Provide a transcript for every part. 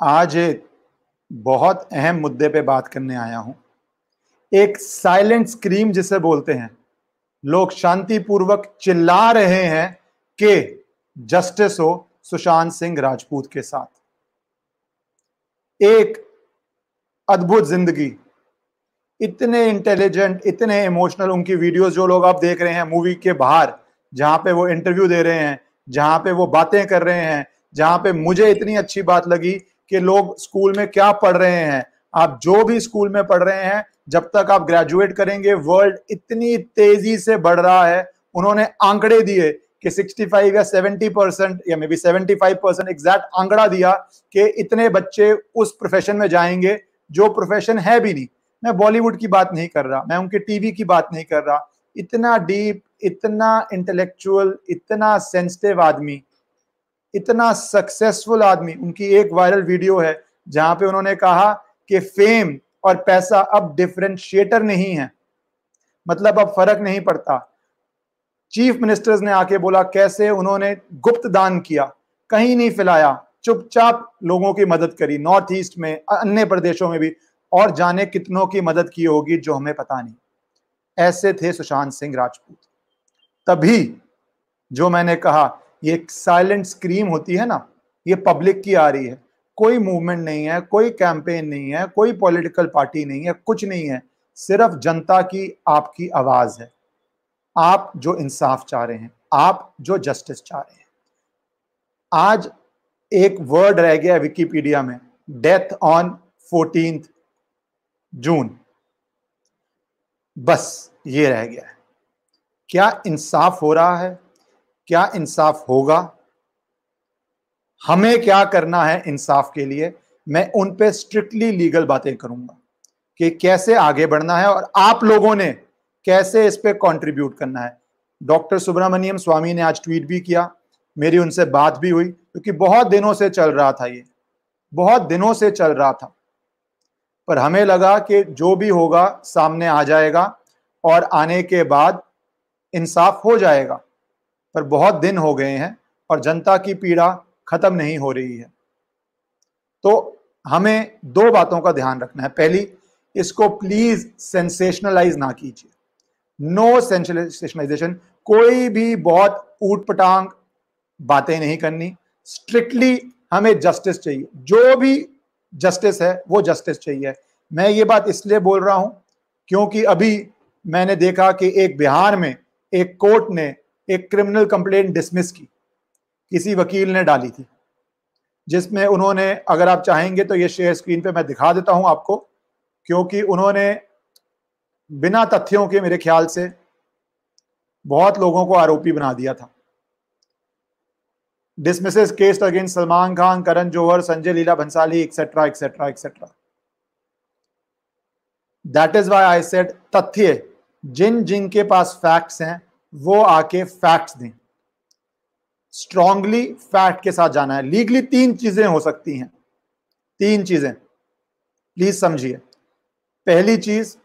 आज एक बहुत अहम मुद्दे पे बात करने आया हूँ। एक साइलेंट स्क्रीम जिसे बोलते हैं। लोग शांतिपूर्वक चिल्ला रहे हैं कि जस्टिस हो सुशांत सिंह राजपूत के साथ। एक अद्भुत ज़िंदगी। इतने इंटेलिजेंट इतने इमोशनल उनकी वीडियोस जो लोग आप देख रहे हैं मूवी के बाहर, जहाँ पे वो इंटरव्यू दे रहे हैं, जहाँ पे वो बातें कर रहे हैं, जहाँ पे मुझे इतनी अच्छी बात लगी कि लोग स्कूल में क्या पढ़ रहे हैं। आप जो भी स्कूल में पढ़ रहे हैं, जब तक आप ग्रेजुएट करेंगे वर्ल्ड इतनी तेज़ी से बढ़ रहा है। उन्होंने आंकड़े दिए कि 65 या 70 परसेंट या मे बी 75 परसेंट एग्जैक्ट आंकड़ा दिया कि इतने बच्चे उस प्रोफेशन में जाएँगे, जो प्रोफेशन है भी नहीं। मैं बॉलीवुड की बात नहीं कर रहा, मैं उनके टीवी की बात नहीं कर रहा। इतना डीप इतना इंटेलेक्चुअल इतना सेंसिटिव आदमी इतना सक्सेसफुल आदमी, उनकी एक वायरल वीडियो है, जहाँ पे उन्होंने कहा कि फेम और पैसा अब डिफरेंशिएटर नहीं है। मतलब अब फ़र्क नहीं पड़ता। चीफ मिनिस्टर्स ने आके बोला, कैसे उन्होंने गुप्त दान किया? कहीं नहीं फैलाया। चुपचाप लोगों की मदद करी नॉर्थ ईस्ट में, अन्य प्रदेशों में भी, और जाने कितनों की मदद की होगी जो हमें पता नहीं। ऐसे थे सुशांत सिंह राजपूत। तभी जो मैंने कहा ये साइलेंट स्क्रीम होती है ना, ये पब्लिक की आ रही है। कोई मूवमेंट नहीं है, कोई कैंपेन नहीं है, कोई पॉलिटिकल पार्टी नहीं है, कुछ नहीं है। सिर्फ़ जनता की, आपकी आवाज़ है। आप जो इंसाफ चाह रहे हैं, आप जो जस्टिस चाह रहे हैं। आज एक वर्ड रह गया विकीपीडिया में डेथ ऑन फोर्टीन जून बस, ये रह गया है। क्या इंसाफ हो रहा है? क्या इंसाफ होगा? हमें क्या करना है इंसाफ के लिए? मैं उन पे स्ट्रिक्टली लीगल बातें करूँगा कि कैसे आगे बढ़ना है और आप लोगों ने कैसे इस पे कंट्रीब्यूट करना है। डॉक्टर सुब्रमण्यम स्वामी ने आज ट्वीट भी किया, मेरी उनसे बात भी हुई, क्योंकि बहुत दिनों से चल रहा था ये, बहुत दिनों से चल रहा था। पर हमें लगा कि जो भी होगा सामने आ जाएगा और आने के बाद इंसाफ हो जाएगा। पर बहुत दिन हो गए हैं और जनता की पीड़ा खत्म नहीं हो रही है। तो हमें दो बातों का ध्यान रखना है। पहली, इसको प्लीज़ सेंसेशनलाइज ना कीजिए। नो सेंसेशनलाइजेशन कोई भी बहुत ऊट पटांग बातें नहीं करनी। स्ट्रिक्टली हमें जस्टिस चाहिए। जो भी जस्टिस है, वो जस्टिस चाहिए। मैं ये बात इसलिए बोल रहा हूँ क्योंकि अभी मैंने देखा कि एक बिहार में एक कोर्ट ने एक क्रिमिनल कंप्लेंट डिसमिस की, किसी वकील ने डाली थी, जिसमें उन्होंने, अगर आप चाहेंगे तो ये शेयर स्क्रीन पे मैं दिखा देता हूँ आपको, क्योंकि उन्होंने बिना तथ्यों के मेरे ख्याल से बहुत लोगों को आरोपी बना दिया था। Dismisses case against Salman Khan, Karan Johar, Sanjay Leela Bhansali etcetera etcetera etcetera that is why I said तथ्य, जिन जिन के पास फैक्ट्स हैं वो आके फैक्ट्स दें। स्ट्रांगली फैक्ट के साथ जाना है। लीगली तीन चीज़ें हो सकती हैं। तीन चीज़ें। प्लीज़ समझिए। पहली चीज़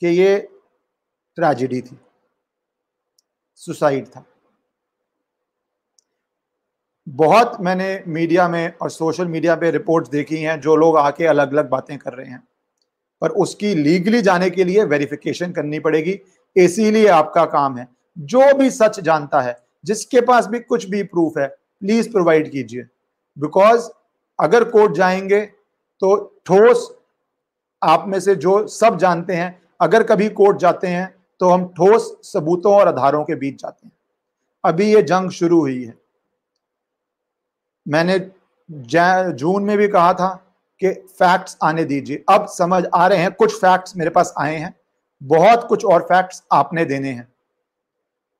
कि ये ट्रेजिडी थी। सुसाइड था। बहुत मैंने मीडिया में और सोशल मीडिया पे रिपोर्ट्स देखी हैं जो लोग आके अलग अलग बातें कर रहे हैं। पर उसकी लीगली जाने के लिए वेरिफिकेशन करनी पड़ेगी। इसीलिए आपका काम है। जो भी सच जानता है, जिसके पास भी कुछ भी प्रूफ है प्लीज़ प्रोवाइड कीजिए। बिकॉज़ अगर कोर्ट जाएँगे तो ठोस आप में से जो सब जानते हैं, अगर कभी कोर्ट जाते हैं तो हम ठोस सबूतों और आधारों के बीच जाते हैं। अभी ये जंग शुरू हुई है। मैंने जून में भी कहा था कि फैक्ट्स आने दीजिए। अब समझ आ रहे हैं, कुछ फैक्ट्स मेरे पास आए हैं। बहुत कुछ और फैक्ट्स आपने देने हैं।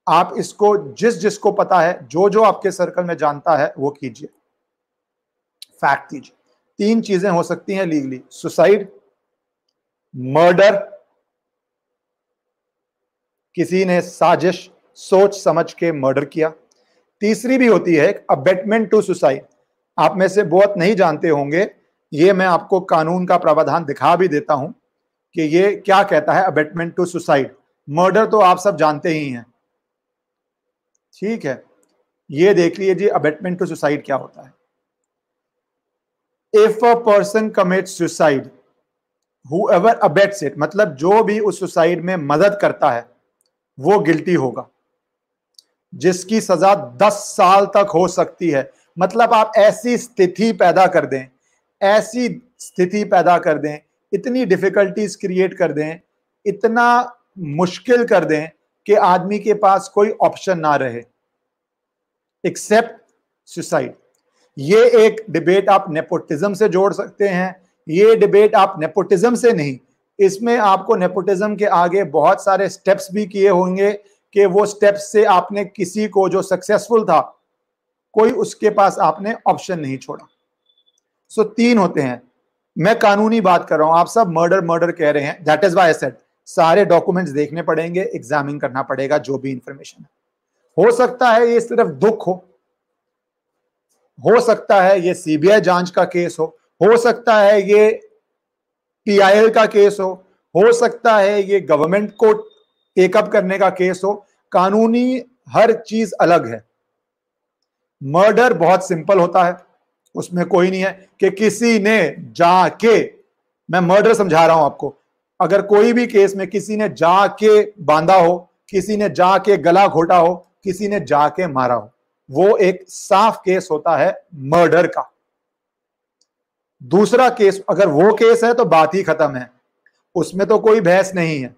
आप इसको, जिस जिसको पता है, जो जो आपके सर्कल में जानता है, वो कीजिए। फैक्ट दीजिए। तीन चीज़ें हो सकती हैं लीगली सुसाइड मर्डर किसी ने साजिश, सोच समझ के मर्डर किया। तीसरी भी होती है अबेटमेंट टू सुसाइड आप में से बहुत नहीं जानते होंगे, ये मैं आपको कानून का प्रावधान दिखा भी देता हूँ कि ये क्या कहता है अबेटमेंट टू सुसाइड मर्डर तो आप सब जानते ही हैं। ठीक है, ये देख लीजिए अबेटमेंट टू सुसाइड क्या होता है? If a person commit suicide whoever abets it मतलब जो भी उस सुसाइड में मदद करता है, वो गिल्टी होगा। जिसकी सजा 10 साल तक हो सकती है। मतलब आप ऐसी स्थिति पैदा कर दें, ऐसी स्थिति पैदा कर दें, इतनी डिफिकल्टीज क्रिएट कर दें, इतना मुश्किल कर दें कि आदमी के पास कोई ऑप्शन ना रहे। Except suicide. ये एक डिबेट आप नेपोटिज्म से जोड़ सकते हैं ये डिबेट आप नेपोटिज्म से नहीं। इसमें आपको नेपोटिज्म के आगे बहुत सारे स्टेप्स भी किए होंगे कि वो स्टेप्स से आपने किसी को जो सक्सेसफुल था कोई उसके पास आपने ऑप्शन नहीं छोड़ा। सो so, तीन होते हैं। मैं कानूनी बात कर रहा हूँ आप सब मर्डर मर्डर कह रहे हैं। दैट इज़ वाई सेट सारे डॉक्यूमेंट्स देखने पड़ेंगे एग्जामिन करना पड़ेगा, जो भी इंफॉर्मेशन है। हो सकता है ये सिर्फ़ दुख हो। हो सकता है ये सीबीआई जाँच का केस हो। हो सकता है ये पीआईएल का केस हो। हो सकता है ये गवर्नमेंट को टेकअप करने का केस हो। कानूनी हर चीज़ अलग है। मर्डर बहुत सिंपल होता है। उसमें कोई नहीं है कि किसी ने जाके, मैं मर्डर समझा रहा हूँ आपको अगर कोई भी केस में किसी ने जाके बांधा हो, किसी ने जाके गला घोटा हो, किसी ने जाके मारा हो, वो एक साफ़ केस होता है मर्डर का। दूसरा केस, अगर वो केस है तो बात ही खत्म है, उसमें तो कोई बहस नहीं है।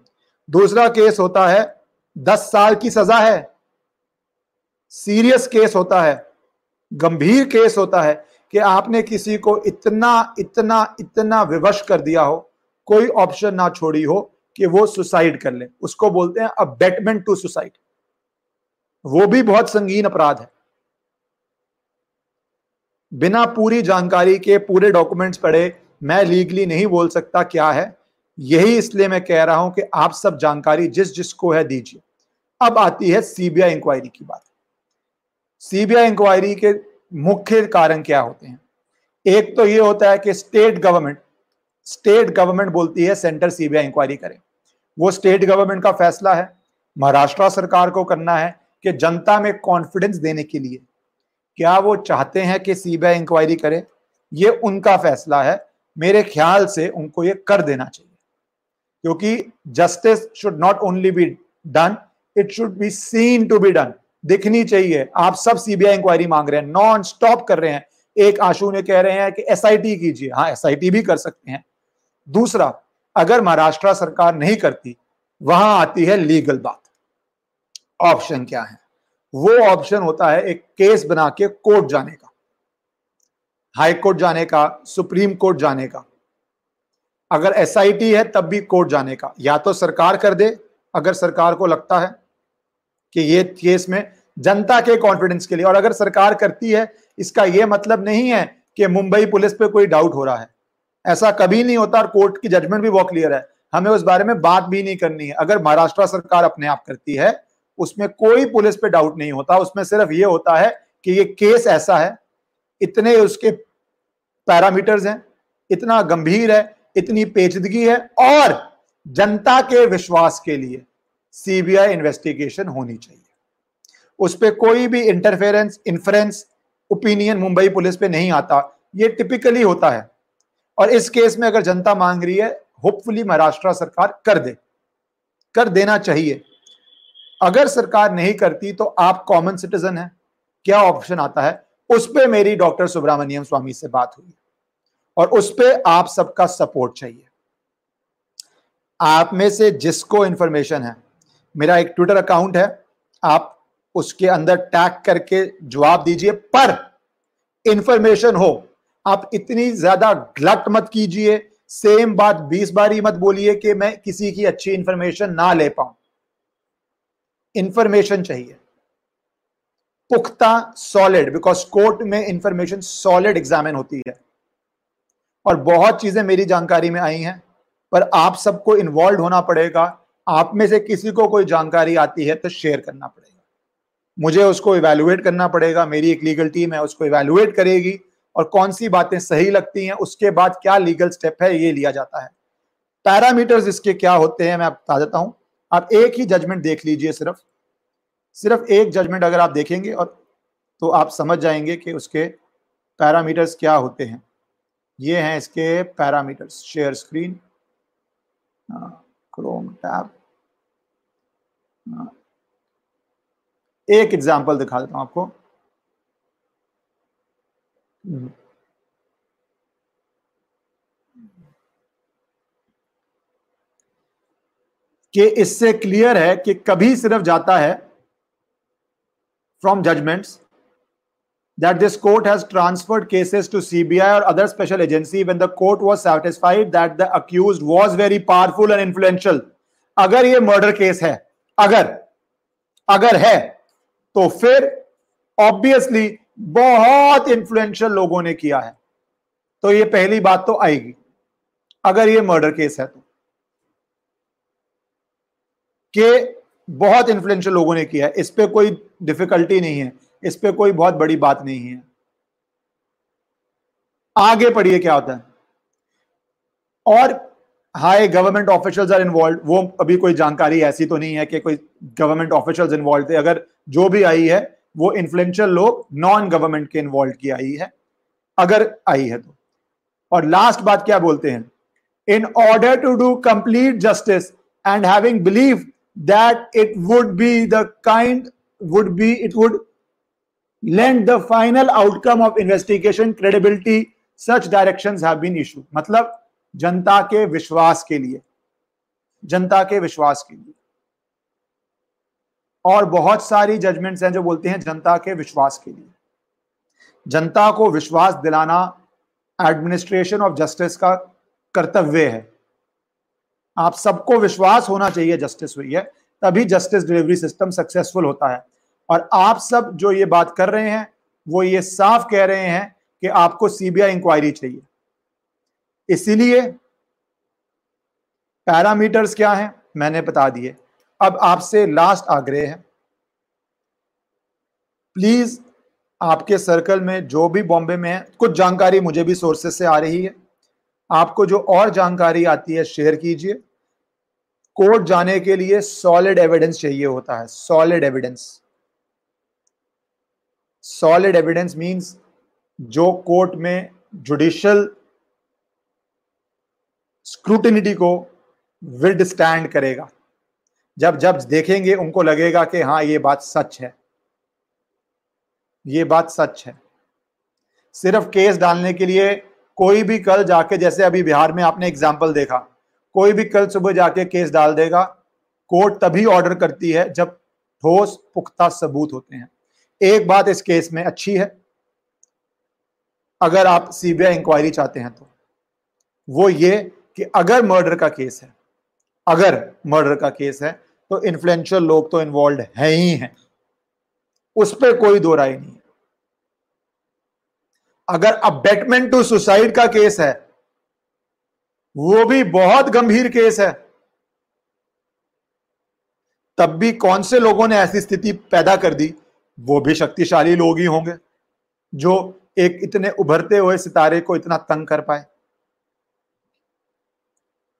दूसरा केस होता है, दस साल की सजा है, सीरियस केस होता है, गंभीर केस होता है कि आपने किसी को इतना इतना इतना विवश कर दिया हो कोई ऑप्शन ना छोड़ी हो कि वो सुसाइड कर ले। उसको बोलते हैं अबेटमेंट टू सुसाइड। वो भी बहुत संगीन अपराध है। बिना पूरी जानकारी के पूरे डॉक्यूमेंट्स पढ़े, मैं लीगली नहीं बोल सकता क्या है। यही इसलिए मैं कह रहा हूँ कि आप सब जानकारी जिस जिसको है दीजिए। अब आती है सीबीआई इंक्वायरी की बात। सीबीआई इंक्वायरी के मुख्य कारण क्या होते हैं? एक तो ये होता है कि स्टेट गवर्नमेंट स्टेट गवर्नमेंट बोलती है, सेंटर सीबीआई इंक्वायरी करें। वो स्टेट गवर्नमेंट का फैसला है। महाराष्ट्र सरकार को करना है कि जनता में कॉन्फिडेंस देने के लिए। क्या वो चाहते हैं कि सीबीआई इंक्वायरी करे? ये उनका फैसला है। मेरे ख्याल से उनको ये कर देना चाहिए। क्योंकि justice should not only be done it should be seen to be done दिखनी चाहिए। आप सब सीबीआई इंक्वायरी मांग रहे हैं। नॉन स्टॉप कर रहे हैं। एक आशु ने कह रहे हैं कि एसआईटी कीजिए। हाँ एसआईटी भी कर सकते हैं। दूसरा, अगर महाराष्ट्र सरकार नहीं करती, वहाँ आती है लीगल बात। ऑप्शन क्या है? वो ऑप्शन होता है एक केस बना के कोर्ट जाने का। हाई कोर्ट जाने का, सुप्रीम कोर्ट जाने का। अगर एसआईटी है, तब भी कोर्ट जाने का। या तो सरकार कर दे, अगर सरकार को लगता है कि ये केस में जनता के कॉन्फिडेंस के लिए, और अगर सरकार करती है, इसका यह मतलब नहीं है कि मुंबई पुलिस पे कोई डाउट हो रहा है। ऐसा कभी नहीं होता और कोर्ट की जजमेंट भी बहुत क्लियर है। हमें उस बारे में बात भी नहीं करनी है। अगर महाराष्ट्र सरकार अपने आप करती है, उसमें कोई पुलिस पे डाउट नहीं होता। उसमें सिर्फ़ ये होता है कि ये केस ऐसा है, इतने उसके पैरामीटर्स हैं, इतना गंभीर है, इतनी पेचदगी है और जनता के विश्वास के लिए सीबीआई इन्वेस्टिगेशन होनी चाहिए। उस पर कोई भी interference inference opinion Mumbai police पे नहीं आता। ये टिपिकली होता है। और इस केस में अगर जनता मांग रही है होपफुली महाराष्ट्र सरकार कर दे, कर देना चाहिए। अगर सरकार नहीं करती तो आप कॉमन सिटीजन है, क्या ऑप्शन आता है? उस पर मेरी डॉक्टर सुब्रमण्यम स्वामी से बात हुई और उस पर आप सबका सपोर्ट चाहिए। आप में से जिसको इंफॉर्मेशन है, मेरा एक ट्विटर अकाउंट है, आप उसके अंदर टैग करके जवाब दीजिए, पर इंफॉर्मेशन हो आप इतनी ज़्यादा ग्लट मत कीजिए। सेम बात बीस बार ही मत बोलिए कि मैं किसी की अच्छी इंफॉर्मेशन ना ले पाऊँ। इंफॉर्मेशन चाहिए। पुख्ता सॉलिड बिकॉज़ कोर्ट में इंफॉर्मेशन सॉलिड एग्जामिन होती है। और बहुत चीज़ें मेरी जानकारी में आई हैं, पर आप सबको इन्वॉल्व होना पड़ेगा। आप में से किसी को कोई जानकारी आती है तो शेयर करना पड़ेगा। मुझे उसको इवेलुएट करना पड़ेगा। मेरी एक लीगल टीम है, उसको इवेलुएट करेगी। और कौन सी बातें सही लगती हैं, उसके बाद क्या लीगल स्टेप है, ये लिया जाता है। पैरामीटर्स इसके क्या होते हैं, मैं आप बता देता हूँ। आप एक ही जजमेंट देख लीजिए सिर्फ़। सिर्फ़ एक जजमेंट अगर आप देखेंगे और तो आप समझ जाएँगे कि उसके पैरामीटर्स क्या होते हैं। ये हैं इसके parameters share screen Chrome tab एक एग्जांपल दिखा देता हूँ आपको। Mm-hmm. कि इससे क्लियर है कि कभी सिर्फ़ जाता है from judgment that this court has transferred cases to CBI और other special agency when the court was satisfied that the accused was very powerful and influential अगर ये मर्डर केस है, अगर अगर है तो फिर ऑब्वियसली बहुत इंफ्लुएंशियल लोगों ने किया है। तो ये पहली बात तो आएगी। अगर ये मर्डर केस है तो। कि बहुत इन्फ्लुएंशियल लोगों ने किया है। इस पर कोई डिफिकल्टी नहीं है। इस पर कोई बहुत बड़ी बात नहीं है। आगे पढ़िए क्या होता है। और high government officials are involved वो अभी कोई जानकारी ऐसी तो नहीं है कि कोई गवर्नमेंट ऑफिशियल्स इन्वॉल्व थे। अगर जो भी आई है वो इन्फ्लुएंशियल लोग नॉन गवर्नमेंट के इन्वॉल्व की आई है, अगर आई है तो। और लास्ट बात क्या बोलते हैं? In order to do complete justice and having believe that it would be the kind would be it would lend the final outcome of investigation credibility such direction have मतलब जनता के विश्वास के लिए, जनता के विश्वास के लिए। और बहुत सारी जजमेंट्स हैं जो बोलते हैं जनता के विश्वास के लिए। जनता को विश्वास दिलाना एडमिनिस्ट्रेशन ऑफ़ जस्टिस का कर्तव्य है। आप सबको विश्वास होना चाहिए जस्टिस हुई है तभी जस्टिस डिलीवरी सिस्टम सक्सेसफुल होता है। और आप सब जो ये बात कर रहे हैं, वो ये साफ़ कह रहे हैं कि आपको सीबीआई इंक्वायरी चाहिए। इसीलिए पैरामीटर्स क्या हैं, मैंने बता दिए। अब आपसे लास्ट आग्रह है। प्लीज़ आपके सर्कल में जो भी बॉम्बे में है, कुछ जानकारी मुझे भी सोर्सेस से आ रही है। आपको जो और जानकारी आती है शेयर कीजिए। कोर्ट जाने के लिए सॉलिड एविडेंस चाहिए होता है। Solid evidence solid evidence means जो कोर्ट में जुडिशियल स्क्रूटिनिटी को विड स्टैंड करेगा। जब जब देखेंगे उनको लगेगा कि हाँ ये बात सच है। ये बात सच है। सिर्फ़ केस डालने के लिए कोई भी कल जाके, जैसे अभी बिहार में आपने एग्ज़ाम्पल देखा, कोई भी कल सुबह जाके केस डाल देगा, कोर्ट तभी ऑर्डर करती है जब ठोस, पुख्ता सबूत होते हैं। एक बात इस केस में अच्छी है, अगर आप सीबीआई इंक्वायरी चाहते हैं तो। वो ये कि अगर मर्डर का केस है, अगर मर्डर का केस है तो इन्फ्लुएंशियल लोग तो इन्वॉल्व है ही हैं। उस पर कोई दो राय नहीं अगर अबेटमेंट टू सुसाइड का केस है वो भी बहुत गंभीर केस है। तब भी कौन से लोगों ने ऐसी स्थिति पैदा कर दी? वो भी शक्तिशाली लोग ही होंगे जो एक इतने उभरते हुए सितारे को इतना तंग कर पाए।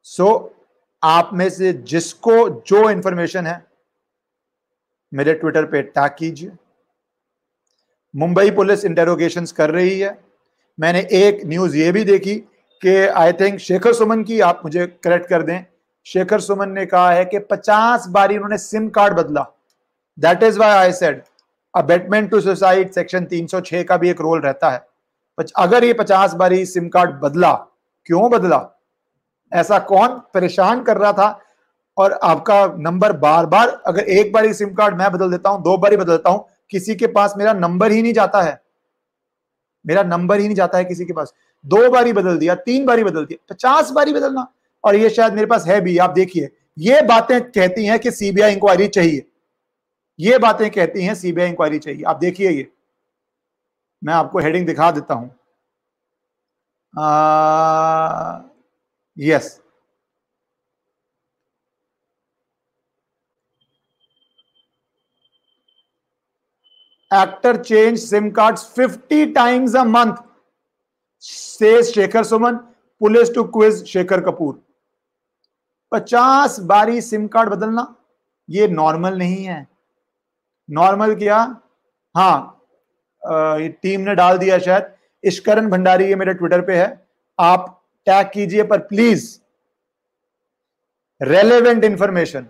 सो so, आप में से जिसको जो इंफॉर्मेशन है, मेरे ट्विटर पे टैग कीजिए। मुंबई पुलिस इंटेरोगेशंस कर रही है। मैंने एक न्यूज़ ये भी देखी कि आई थिंक शेखर सुमन की आप मुझे करेक्ट कर दें। शेखर सुमन ने कहा है कि 50 बारी उन्होंने सिम कार्ड बदला। That is why I said abetment to suicide section 306 का भी एक रोल रहता है। अगर ये 50 बारी सिम कार्ड बदला, क्यों बदला? ऐसा कौन परेशान कर रहा था? और आपका नंबर बार बार अगर एक बारी सिम कार्ड मैं बदल देता हूँ, दो बारी बदल देता हूँ, किसी के पास मेरा नंबर ही नहीं जाता है। मेरा नंबर ही नहीं जाता है किसी के पास। दो बारी बदल दिया, तीन बारी बदल दिया, पचास बारी बदलना। और ये शायद मेरे पास है भी, आप देखिए। ये बातें कहती हैं कि सीबीआई इंक्वायरी चाहिए। ये बातें कहती हैं सीबीआई इंक्वायरी चाहिए। आप देखिए ये। मैं आपको हेडिंग दिखा देता हूँ। Yes actor change sim cards 50 times a month. Says Shekhar Suman police to quiz Shekhar Kapur 50 बारी सिम कार्ड बदलना, ये नॉर्मल नहीं है। नॉर्मल क्या? हाँ टीम ने डाल दिया शायद। इश्करण भंडारी ये मेरे ट्विटर पे है। आप टैग कीजिए, पर प्लीज़ रेलेवेंट इंफॉर्मेशन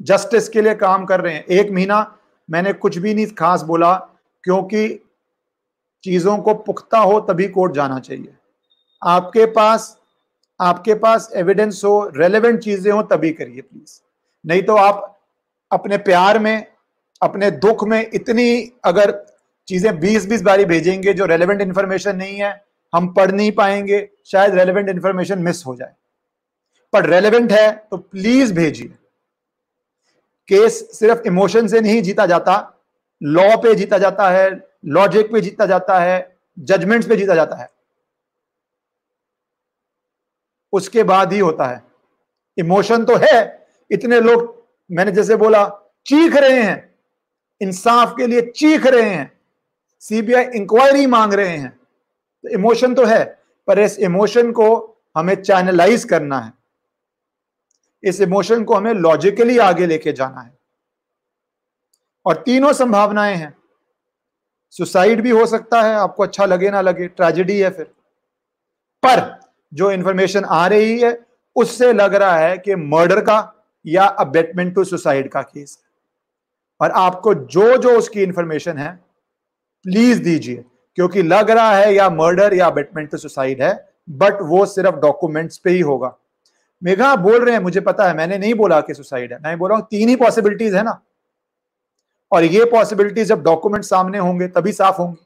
जस्टिस के लिए काम कर रहे हैं। एक महीना मैंने कुछ भी नहीं खास बोला, क्योंकि चीज़ों को पुख्ता हो तभी कोर्ट जाना चाहिए। आपके पास आपके पास एविडेंस हो रेलेवेंट चीज़ें हो, तभी करिए प्लीज़ नहीं तो आप अपने प्यार में, अपने दुख में इतनी अगर चीज़ें बीस बीस बारी भेजेंगे जो रेलेवेंट इंफॉर्मेशन नहीं है हम पढ़ नहीं पाएँगे, शायद रेलेवेंट इंफॉर्मेशन मिस हो जाए। पर रेलेवेंट है तो प्लीज़ भेजिए। केस सिर्फ़ इमोशन से नहीं जीता जाता लॉ पे जीता जाता है लॉजिक पे जीता जाता है जजमेंट्स पे जीता जाता है। उसके बाद ही होता है। इमोशन तो है, इतने लोग, मैंने जैसे बोला, चीख रहे हैं। इंसाफ के लिए चीख रहे हैं। सीबीआई इंक्वायरी मांग रहे हैं। इमोशन तो है, पर इस इमोशन को हमें चैनलाइज करना है। इस इमोशन को हमें लॉजिकली आगे लेके जाना है। और तीनों संभावनाएँ हैं। सुसाइड भी हो सकता है, आपको अच्छा लगे ना लगे ट्रेजेडी है फिर। पर जो इंफॉर्मेशन आ रही है, उससे लग रहा है कि मर्डर का या अबेटमेंट टू सुसाइड का केस है। और आपको जो जो उसकी इंफॉर्मेशन है प्लीज़ दीजिए। क्योंकि लग रहा है या मर्डर या अबेटमेंट टू सुसाइड है बट वो सिर्फ़ डॉक्यूमेंट्स पे ही होगा। मेघा, बोल रहे हैं, मुझे पता है, मैंने नहीं बोला कि सुसाइड है। मैं बोल रहा हूँ, तीन ही पॉसिबिलिटीज है ना। और ये पॉसिबिलिटीज जब डॉक्यूमेंट सामने होंगे, तभी साफ़ होंगे।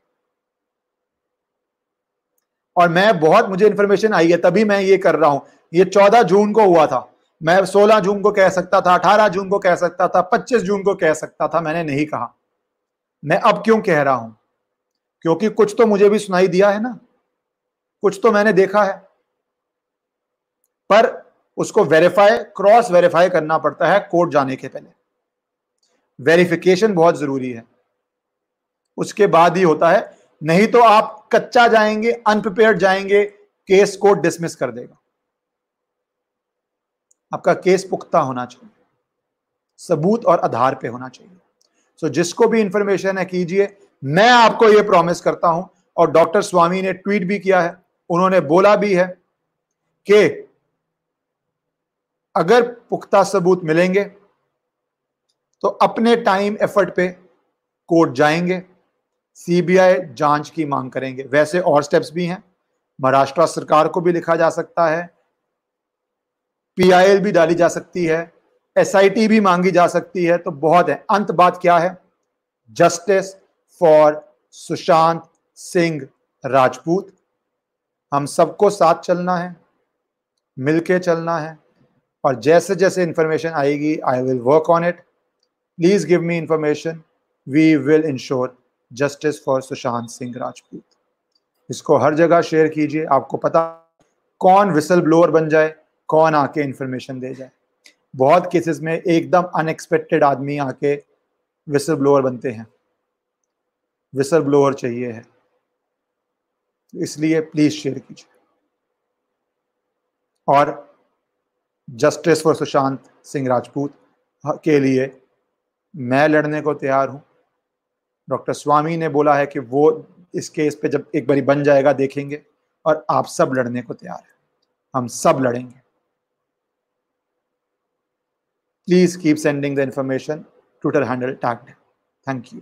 और मैं बहुत, मुझे इंफॉर्मेशन आई है, तभी मैं ये कर रहा हूँ। ये चौदह जून को हुआ था। मैं सोलह जून को कह सकता था, अठारह जून को कह सकता था, पच्चीस जून को कह सकता था, मैंने नहीं कहा। मैं अब क्यों कह रहा हूँ? क्योंकि कुछ तो मुझे भी सुनाई दिया है ना। कुछ तो मैंने देखा है। पर उसको वेरीफाई क्रॉस वेरीफाई करना पड़ता है कोर्ट जाने के पहले। वेरिफिकेशन बहुत ज़रूरी है। उसके बाद ही होता है नहीं तो आप कच्चा जाएँगे अनप्रिपेयर्ड जाएँगे केस कोर्ट डिसमिस कर देगा। आपका केस पुख्ता होना चाहिए। सबूत और आधार पे होना चाहिए। सो so, जिसको भी इंफॉर्मेशन है कीजिए। मैं आपको यह प्रॉमिस करता हूँ, और डॉक्टर स्वामी ने ट्वीट भी किया है, उन्होंने बोला भी है कि अगर पुख्ता सबूत मिलेंगे तो अपने टाइम एफर्ट पे कोर्ट जाएँगे सीबीआई जाँच की मांग करेंगे। वैसे और स्टेप्स भी हैं, महाराष्ट्र सरकार को भी लिखा जा सकता है पीआईएल भी डाली जा सकती है एसआईटी भी मांगी जा सकती है तो बहुत है। अंत बात क्या है? Justice for Sushant Singh Rajput. हम सबको साथ चलना है, मिलके चलना है, और जैसे जैसे इंफॉर्मेशन आएगी I will work on it please give me information we will ensure justice for Sushant Singh Rajput. इसको हर जगह शेयर कीजिए, आपको पता कौन विसल ब्लोअर बन जाए, कौन आके इंफॉर्मेशन दे जाए। बहुत केसेस में एकदम अनएक्सपेक्टेड आदमी आके विसल ब्लोअर बनते हैं। विसल ब्लोअर चाहिए है। इसलिए प्लीज़ शेयर कीजिए। और जस्टिस फॉर सुशांत सिंह राजपूत के लिए मैं लड़ने को तैयार हूँ। डॉक्टर स्वामी ने बोला है कि वो इस केस पे जब एक बारी बन जाएगा, देखेंगे और आप सब लड़ने को तैयार हैं। हम सब लड़ेंगे। Please keep sending the information Twitter handle tagged thank you